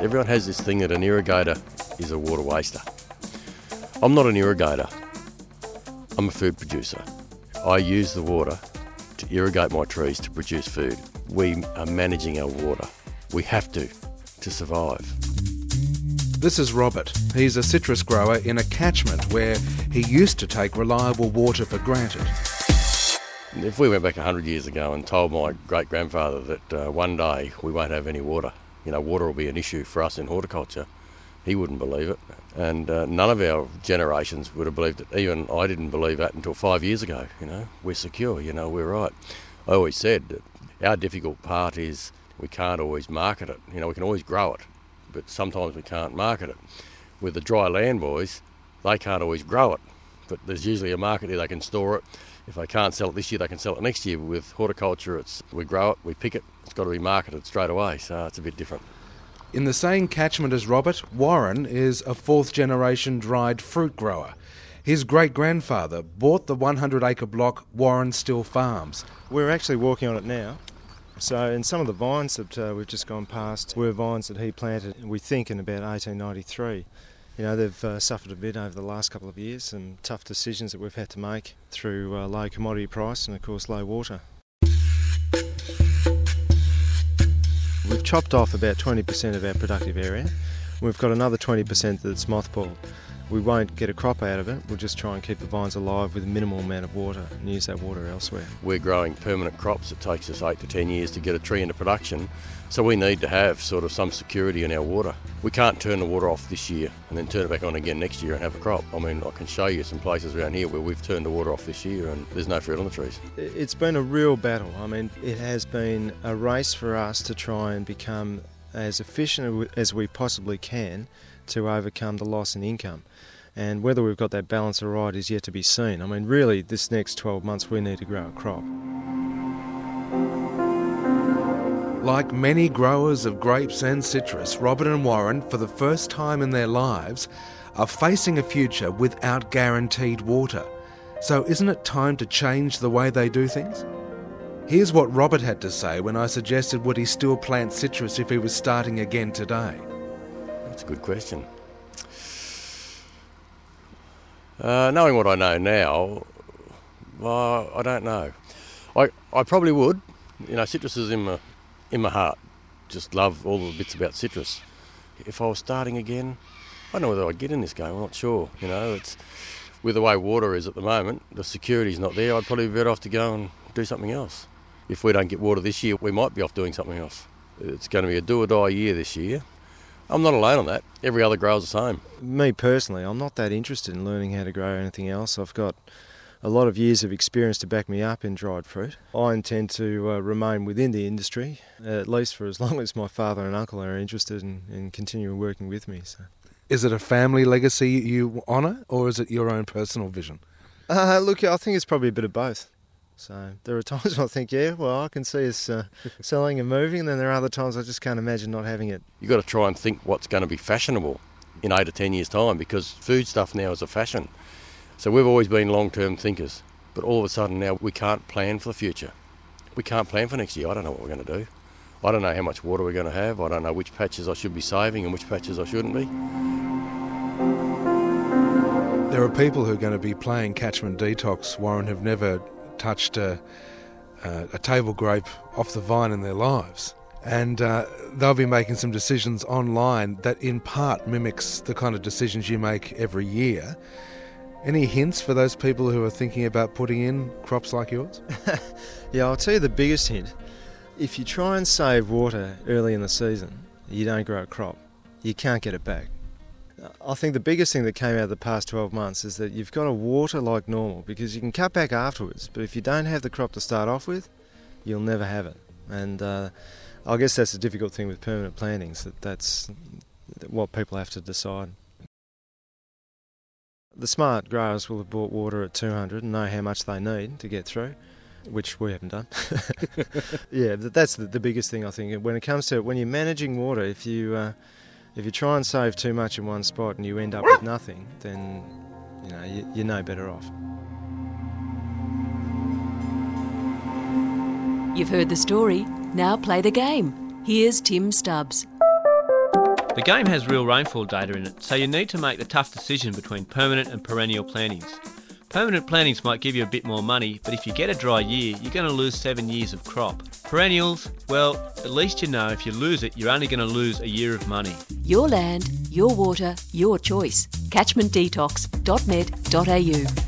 Everyone has this thing that an irrigator is a water waster. I'm not an irrigator. I'm a food producer. I use the water to irrigate my trees to produce food. We are managing our water. We have to to survive. This is Robert. He's a citrus grower in a catchment where he used to take reliable water for granted. If we went back 100 years ago and told my great grandfather that uh, one day we won't have any water, you know, water will be an issue for us in horticulture, he wouldn't believe it. And uh, none of our generations would have believed it. Even I didn't believe that until five years ago. You know, we're secure, you know, we're right. I always said that our difficult part is we can't always market it. You know, we can always grow it, but sometimes we can't market it. With the dry land boys, they can't always grow it, but there's usually a market here they can store it. If they can't sell it this year, they can sell it next year. With horticulture, it's we grow it, we pick it, it's got to be marketed straight away, so it's a bit different. In the same catchment as Robert, Warren is a fourth generation dried fruit grower. His great grandfather bought the 100 acre block Warren Still Farms. We're actually walking on it now. So, in some of the vines that uh, we've just gone past were vines that he planted, we think, in about 1893. You know, they've uh, suffered a bit over the last couple of years, some tough decisions that we've had to make through uh, low commodity price and, of course, low water. We've chopped off about 20% of our productive area. We've got another 20% that's mothballed. We won't get a crop out of it, we'll just try and keep the vines alive with a minimal amount of water and use that water elsewhere. We're growing permanent crops. It takes us eight to ten years to get a tree into production, so we need to have sort of some security in our water. We can't turn the water off this year and then turn it back on again next year and have a crop. I mean, I can show you some places around here where we've turned the water off this year and there's no fruit on the trees. It's been a real battle. I mean, it has been a race for us to try and become as efficient as we possibly can to overcome the loss in income. And whether we've got that balance right is yet to be seen. I mean, really, this next 12 months we need to grow a crop. Like many growers of grapes and citrus, Robert and Warren, for the first time in their lives, are facing a future without guaranteed water. So, isn't it time to change the way they do things? Here's what Robert had to say when I suggested would he still plant citrus if he was starting again today. That's a good question. Uh, knowing what I know now, well, I don't know. I, I probably would. You know, citrus is in my, in my heart. Just love all the bits about citrus. If I was starting again, I don't know whether I'd get in this game. I'm not sure. You know, it's with the way water is at the moment, the security's not there. I'd probably be better off to go and do something else. If we don't get water this year, we might be off doing something else. It's going to be a do or die year this year. I'm not alone on that. Every other grower's the same. Me personally, I'm not that interested in learning how to grow anything else. I've got a lot of years of experience to back me up in dried fruit. I intend to uh, remain within the industry, at least for as long as my father and uncle are interested in, in continuing working with me. So. Is it a family legacy you honour, or is it your own personal vision? Uh, look, I think it's probably a bit of both. So there are times when I think, yeah, well, I can see us uh, selling and moving, and then there are other times I just can't imagine not having it. You've got to try and think what's going to be fashionable in eight or ten years' time because food stuff now is a fashion. So we've always been long-term thinkers, but all of a sudden now we can't plan for the future. We can't plan for next year. I don't know what we're going to do. I don't know how much water we're going to have. I don't know which patches I should be saving and which patches I shouldn't be. There are people who are going to be playing catchment detox, Warren, have never touched a, a table grape off the vine in their lives. And uh, they'll be making some decisions online that in part mimics the kind of decisions you make every year. Any hints for those people who are thinking about putting in crops like yours? yeah, I'll tell you the biggest hint. If you try and save water early in the season, you don't grow a crop. You can't get it back. I think the biggest thing that came out of the past 12 months is that you've got to water like normal because you can cut back afterwards, but if you don't have the crop to start off with, you'll never have it. And uh, I guess that's the difficult thing with permanent plantings, that that's what people have to decide. The smart growers will have bought water at 200 and know how much they need to get through, which we haven't done. yeah, that's the, the, biggest thing I think. When it comes to when you're managing water, if you uh, if you try and save too much in one spot and you end up with nothing, then you know you, you're no better off. You've heard the story. Now play the game. Here's Tim Stubbs. The game has real rainfall data in it, so you need to make the tough decision between permanent and perennial plantings. Permanent plantings might give you a bit more money, but if you get a dry year, you're going to lose seven years of crop. Perennials, well, at least you know if you lose it, you're only going to lose a year of money. Your land, your water, your choice. CatchmentDetox.net.au